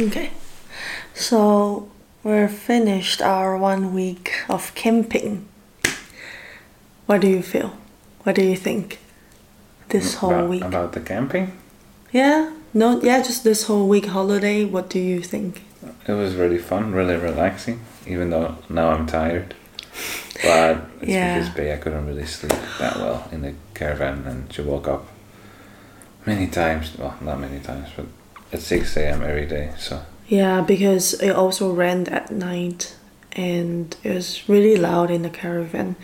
Okay. So we're finished our one week of camping. What do you feel? What do you think? This mm, whole about, week. about the camping. Yeah. No. Yeah. Just this whole week holiday. What do you think? It was really fun, really relaxing. Even though now I'm tired, but it's Yeah. because Bea couldn't really sleep that well in the caravan, and she woke up many times. Well, not many times, but at six a.m. every day. So Yeah, because it also rained at night, and it was really loud in the caravan.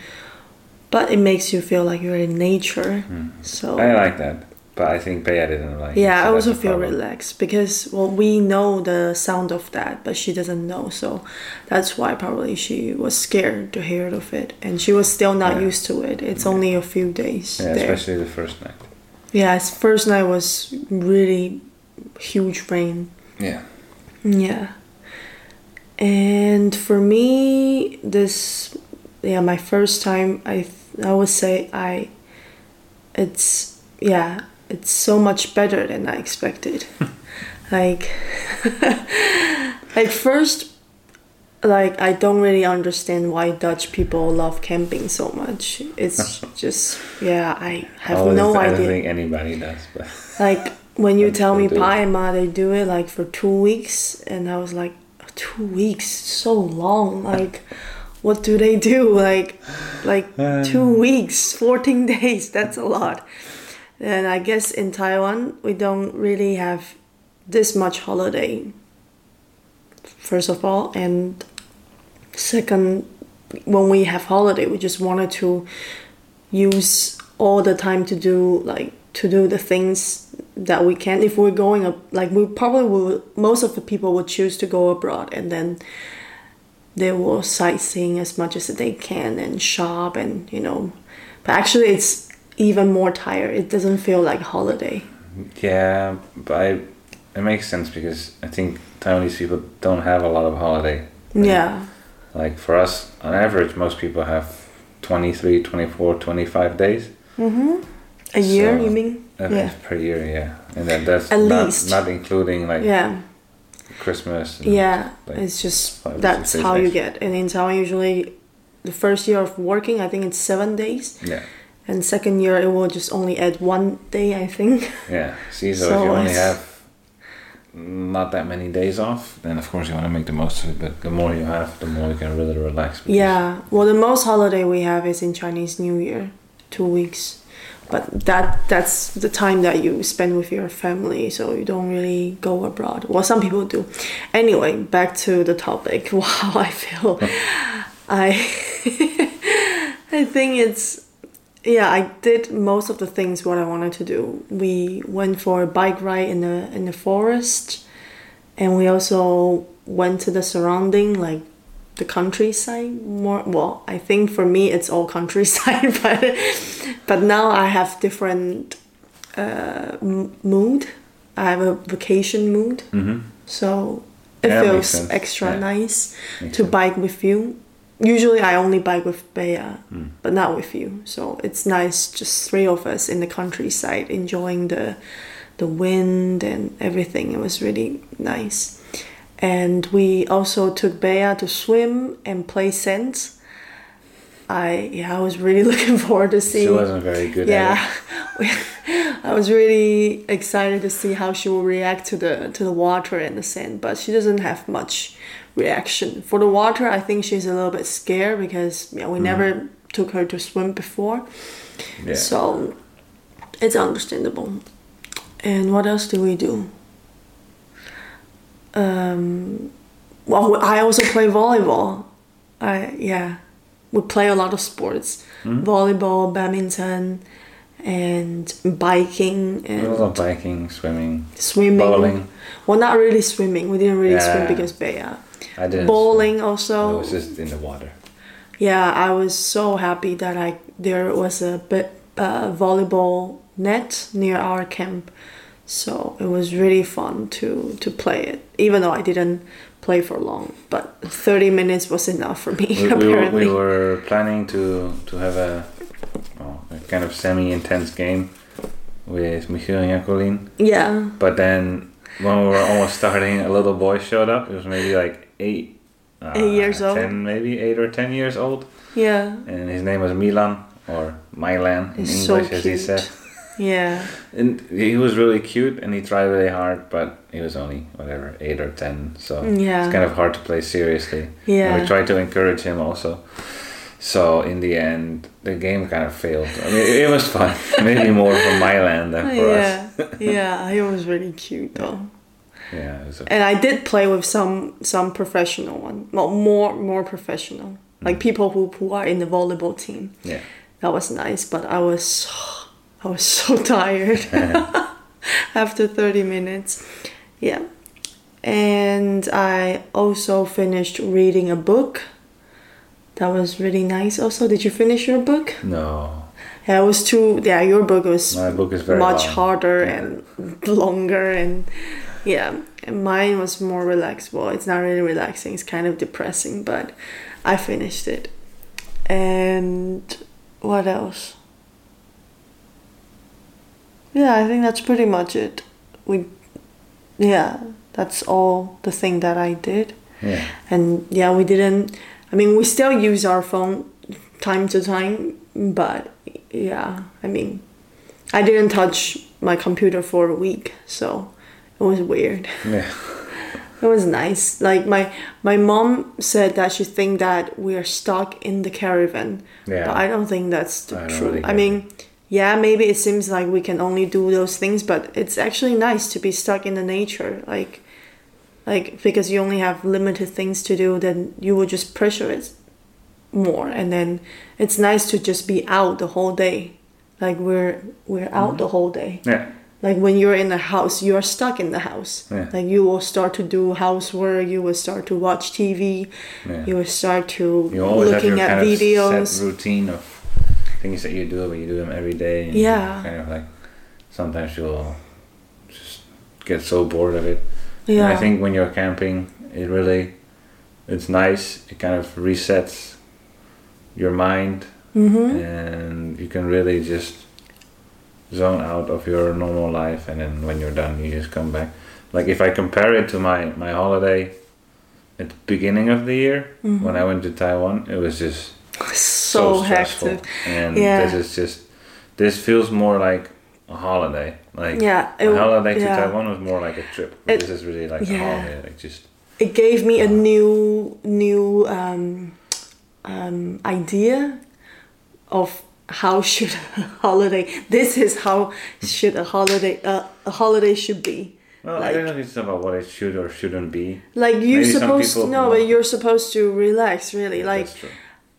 But it makes you feel like you're in nature. So Hmm. I like that, but I think Bea didn't like. it, Yeah, so I also feel relaxed because well we know the sound of that, but she doesn't know, so that's why probably she was scared to hear of it, and she was still not Yeah. used to it. It's only a few days Yeah, there. especially the first night. Yeah, his first night was really huge rain. Yeah. Yeah, and for me, this yeah my first time I th- I would say I it's yeah it's so much better than I expected. like like first like I don't really understand why Dutch people love camping so much. It's just yeah I have Oh, no I don't idea. think anybody does, but Like when you But tell me they do. Paima, they do it like for two weeks, and I was like, two weeks, so long. Like, what do they do? Like, like two weeks, fourteen days. That's a lot. And I guess in Taiwan we don't really have this much holiday. First of all, and second, when we have holiday, we just wanted to use all the time to do like to do the things that we can if we're going up like we probably will most of the people would choose to go abroad and then they will sightseeing as much as they can and shop and you know. But actually it's even more tired. It doesn't feel like holiday. Yeah, but I, it makes sense because I think Taiwanese people don't have a lot of holiday. yeah. Like for us, on average, most people have 23, 24, 25 days. Mm-hmm. A year So- you mean yeah per year, yeah. And then that's At not, least. not including like yeah Christmas. Yeah, like, it's just that's how you get. And in Taiwan, usually the first year of working, I think it's seven days, yeah, and second year it will just only add one day, I think. yeah. See, so, So if you only have not that many days off, then of course you want to make the most of it. But the more you have, the more you can really relax. Yeah. Well, the most holiday we have is in Chinese New Year, two weeks. But that that's the time that you spend with your family, so you don't really go abroad. Well, some people do. Anyway, back to the topic. Wow, I feel I I think it's yeah, I did most of the things what I wanted to do. We went for a bike ride in the in the forest, and we also went to the surrounding like the countryside more. Well, I think for me it's all countryside, but but now I have different uh, m- mood. I have a vacation mood, Mhm. so it Yeah, feels extra Yeah. nice Makes to sense. bike with you. Usually I only bike with Bea, Hmm. but not with you. So it's nice, just three of us in the countryside enjoying the the wind and everything. It was really nice. And we also took Bea to swim and play sense. I yeah, I was really looking forward to see. She wasn't very good Yeah, at it. I was really excited to see how she will react to the to the water and the sand, but she doesn't have much reaction. For the water, I think she's a little bit scared because yeah, we mm-hmm. never took her to swim before, Yeah. so it's understandable. And what else do we do? Um, well, I also play volleyball. I yeah, we play a lot of sports: volleyball, badminton, and biking a and lot of biking, swimming, swimming. bowling. Well, not really swimming. We didn't really swim Yeah. because Bea. I didn't. Bowling swim. also. I was just in the water. Yeah, I was so happy that I there was a bit uh, volleyball net near our camp, so it was really fun to to play it. Even though I didn't play for long, but thirty minutes was enough for me. We, we, were, apparently, we were planning to to have a, well, a kind of semi-intense game with Michiel and Jacqueline, yeah, but then when we were almost starting, a little boy showed up. He was maybe like eight, uh, Eight years old? ten, maybe eight or ten years old, Yeah. and his name was Milan or Milan in He's so English, as he said. Yeah. And he was really cute, and he tried really hard, but he was only whatever eight or ten, so Yeah. it's kind of hard to play seriously. And Yeah. we tried to encourage him also. So in the end, the game kind of failed. I mean, it was fun. Maybe more for Milan than for us. yeah. yeah. He was really cute though. Yeah, a, And I did play with some some professional one. Well, more more professional. Like mm. people who, who are in the volleyball team. yeah. That was nice, but I was I was so tired after 30 minutes. Yeah. And I also finished reading a book. That was really nice. Also, did you finish your book? No, Yeah, it was too. Yeah, your book was my book is very much long. harder and longer, and yeah, and mine was more relaxed. Well, it's not really relaxing; it's kind of depressing, but I finished it. And what else? Yeah, I think that's pretty much it. We, yeah, that's all the thing that I did. Yeah, And yeah, we didn't. I mean, we still use our phone time to time, but yeah, I mean, I didn't touch my computer for a week, so it was weird. yeah, It was nice. Like my my mom said that she think that we are stuck in the caravan, yeah. but I don't think that's the I true. really I mean, yeah, maybe it seems like we can only do those things, but it's actually nice to be stuck in the nature, like, like because you only have limited things to do, then you will just pressure it more, and then it's nice to just be out the whole day, like we're we're out Mm-hmm. the whole day. yeah, Like when you're in the house, you are stuck in the house. Yeah. Like you will start to do housework, you will start to watch TV, yeah. you will start to You always have looking your at kind videos. of set routine of things that you do, but you do them every day. And Yeah. Kind of like sometimes you'll just get so bored of it. yeah. And I think when you're camping, it really, it's nice. It kind of resets your mind, Mm-hmm. and you can really just zone out of your normal life. And then when you're done, you just come back. Like if I compare it to my my holiday at the beginning of the year Mm-hmm. when I went to Taiwan, it was just so, so, stressful. hectic. And Yeah. this is just this feels more like a holiday. Like Yeah, a holiday to yeah. Taiwan was more like a trip. It- this is really like yeah. a holiday. Like just It gave me a new new um, um, idea of how should a holiday. This is how should a holiday uh, a holiday should be. well, I don't know if it's about what it should or shouldn't be. Like you're Maybe supposed no, but you're supposed to relax. Really, like.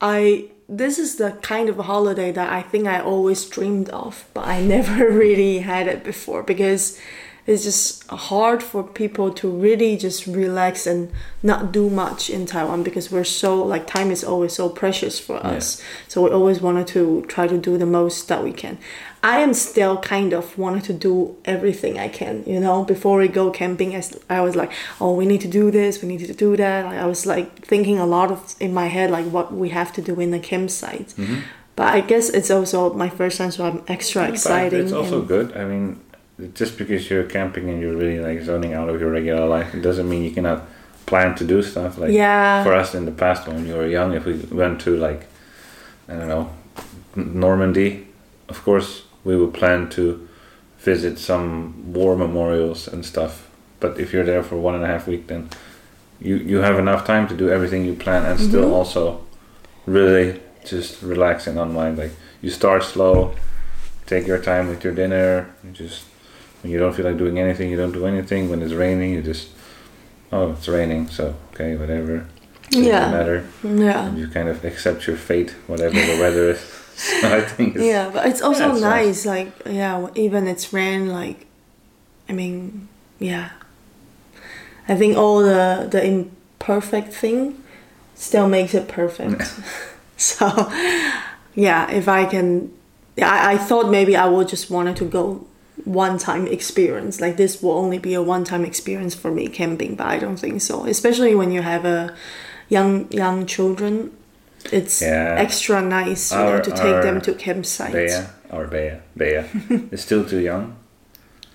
I this is the kind of holiday that I think I always dreamed of, but I never really had it before because it's just hard for people to really just relax and not do much in Taiwan because we're so like time is always so precious for us. So we always wanted to try to do the most that we can. I am still kind of wanted to do everything I can, you know. Before we go camping, I was like, oh, we need to do this, we need to do that. I was like thinking a lot of in my head like what we have to do in the campsite. Mm-hmm. But I guess it's also my first time, so I'm extra But excited. It's also good. I mean, just because you're camping and you're really like zoning out of your regular life, it doesn't mean you cannot plan to do stuff. Like Yeah. for us in the past when you were young, if we went to like I don't know Normandy, of course we would plan to visit some war memorials and stuff. But if you're there for one and a half week, then you you have enough time to do everything you plan and still Mhm. also really just relax and unwind. Like you start slow, take your time with your dinner. You just when you don't feel like doing anything, you don't do anything. When it's raining, you just oh it's raining, so okay whatever. Doesn't Yeah. matter. Yeah. And you kind of accept your fate, whatever the weather is. So I think Yeah, but it's also Yeah, it's nice. nice. Like, yeah, even it's rain. Like, I mean, yeah. I think all the the imperfect thing still makes it perfect. so, yeah, if I can, I, I thought maybe I would just wanted to go one time experience. Like this will only be a one time experience for me camping, but I don't think so. Especially when you have a young young children. It's Yeah. extra nice, you know, to take them to campsites. Bea or Bea, Bea is still too young.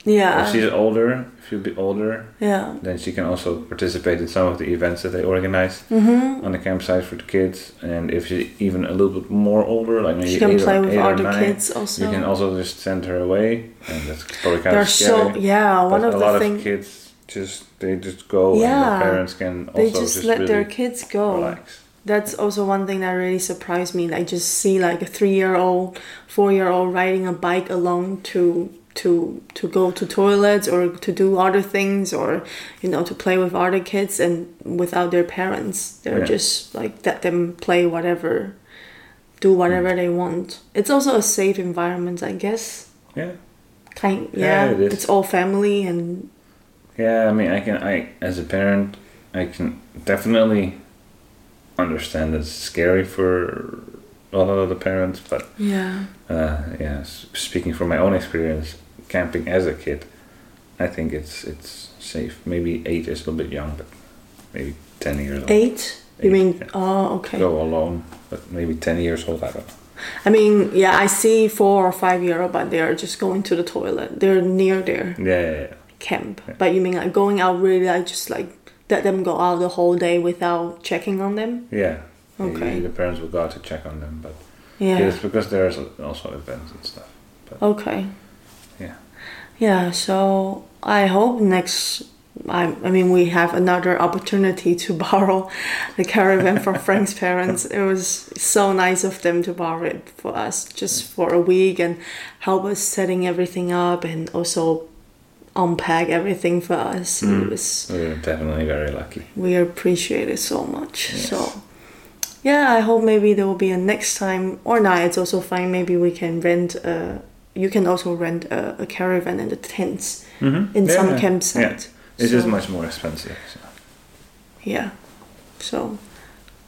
Yeah. If she's older, if she'll be older, yeah. then she can also participate in some of the events that they organize Mm-hmm. on the campsite for the kids. And if she's even a little bit more older, like maybe She can eight, play or, with eight other nine, kids also. you can also just send her away, and that's probably kind They're of scary. so yeah. One but of a lot the of kids just they just go, and Yeah. the parents can also they just, let really their kids go. relax. That's also one thing that really surprised me. I just see like a three-year-old, four-year-old riding a bike alone to to to go to toilets or to do other things or you know to play with other kids and without their parents. They're Yeah. just like let them play whatever, do whatever Mm. they want. It's also a safe environment, I guess. Yeah, Kind Yeah, yeah, it it's all family and yeah. I mean, I can, I as a parent, I can definitely understand it's scary for a lot of the parents, but yeah. uh, yeah, speaking from my own experience, camping as a kid, I think it's it's safe. Maybe eight is a little bit young, but maybe ten years old. Eight? You mean? yeah. Oh, okay. Go alone, but maybe ten years old. I don't know. I mean, yeah, I see four or five year old, but they are just going to the toilet. They're near their Yeah, yeah, yeah. camp. But you mean like going out really, like just like let them go out the whole day without checking on them? yeah. Okay. The, the parents will go out to check on them, but Yeah. it's because there's also events and stuff. Okay. Yeah. Yeah. So I hope next. I, I mean, we have another opportunity to borrow the caravan from Frank's parents. It was so nice of them to borrow it for us just for a week and help us setting everything up and also unpack everything for us. It Mm. was We're definitely very lucky. we appreciate it so much. Yes. So yeah, I hope maybe there will be a next time or not. It's also fine. Maybe we can rent a. You can also rent a, a caravan and the tents Mm-hmm. in yeah, some yeah. campsite. It's So- just much more expensive. So. Yeah. So,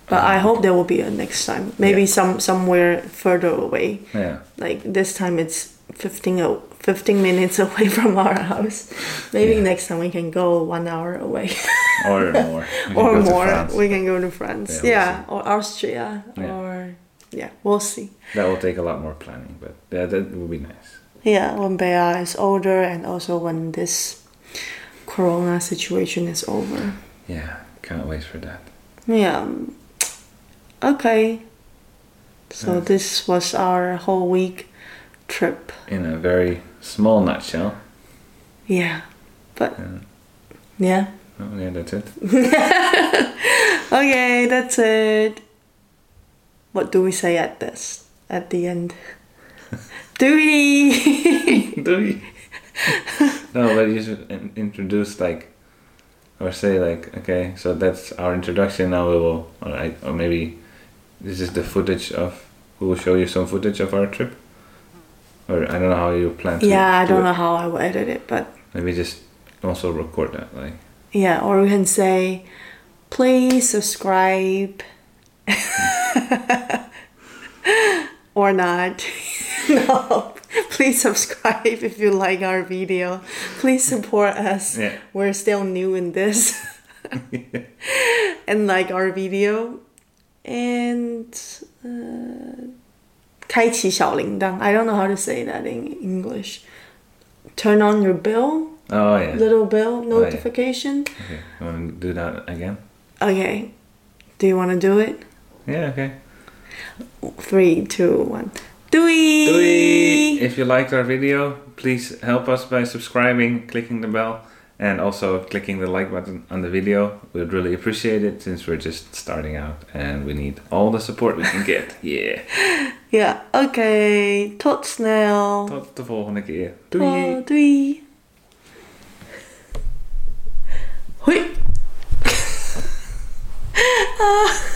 but I hope there will be a next time. Maybe Yeah. some somewhere further away. Yeah. Like this time, it's 15, o- 15 minutes away from our house. Maybe Yeah. next time we can go one hour away Or more. Or more. We can go to France. Yeah, Yeah, we'll or Austria Yeah. or yeah, we'll see. That will take a lot more planning, but yeah, that will be nice. Yeah, when Bea is older and also when this corona situation is over. Yeah, can't wait for that. Yeah. Okay. So Yeah. this was our whole week trip. In a very small nutshell. Yeah. But Yeah. yeah. Oh, yeah, that's it. Okay, that's it. What do we say at this? At the end? do we? Do we? no, but you should introduce like, or say like, okay, so that's our introduction. Now we will, or, I, or maybe this is the footage of. We will show you some footage of our trip. Or I don't know how you plan to. yeah, I do don't it. know how I will edit it, but Maybe just also record that, like. yeah, or we can say, please subscribe. or not. no, please subscribe if you like our video. Please support us. Yeah. We're still new in this. and like our video. And uh, 开启小铃铛. I don't know how to say that in English. Turn on your bell. Oh yeah. Little bell notification. Oh, yeah. Okay. You want to do that again? Okay. Do you want to do it? Yeah. Okay. Three, two, one. Doei. Doei. If you liked our video, please help us by subscribing, clicking the bell, and also clicking the like button on the video. We'd really appreciate it since we're just starting out and we need all the support we can get. yeah. Ja, oké. Tot snel. Tot de volgende keer. Doei. Oh, doei. Hoi. Ah.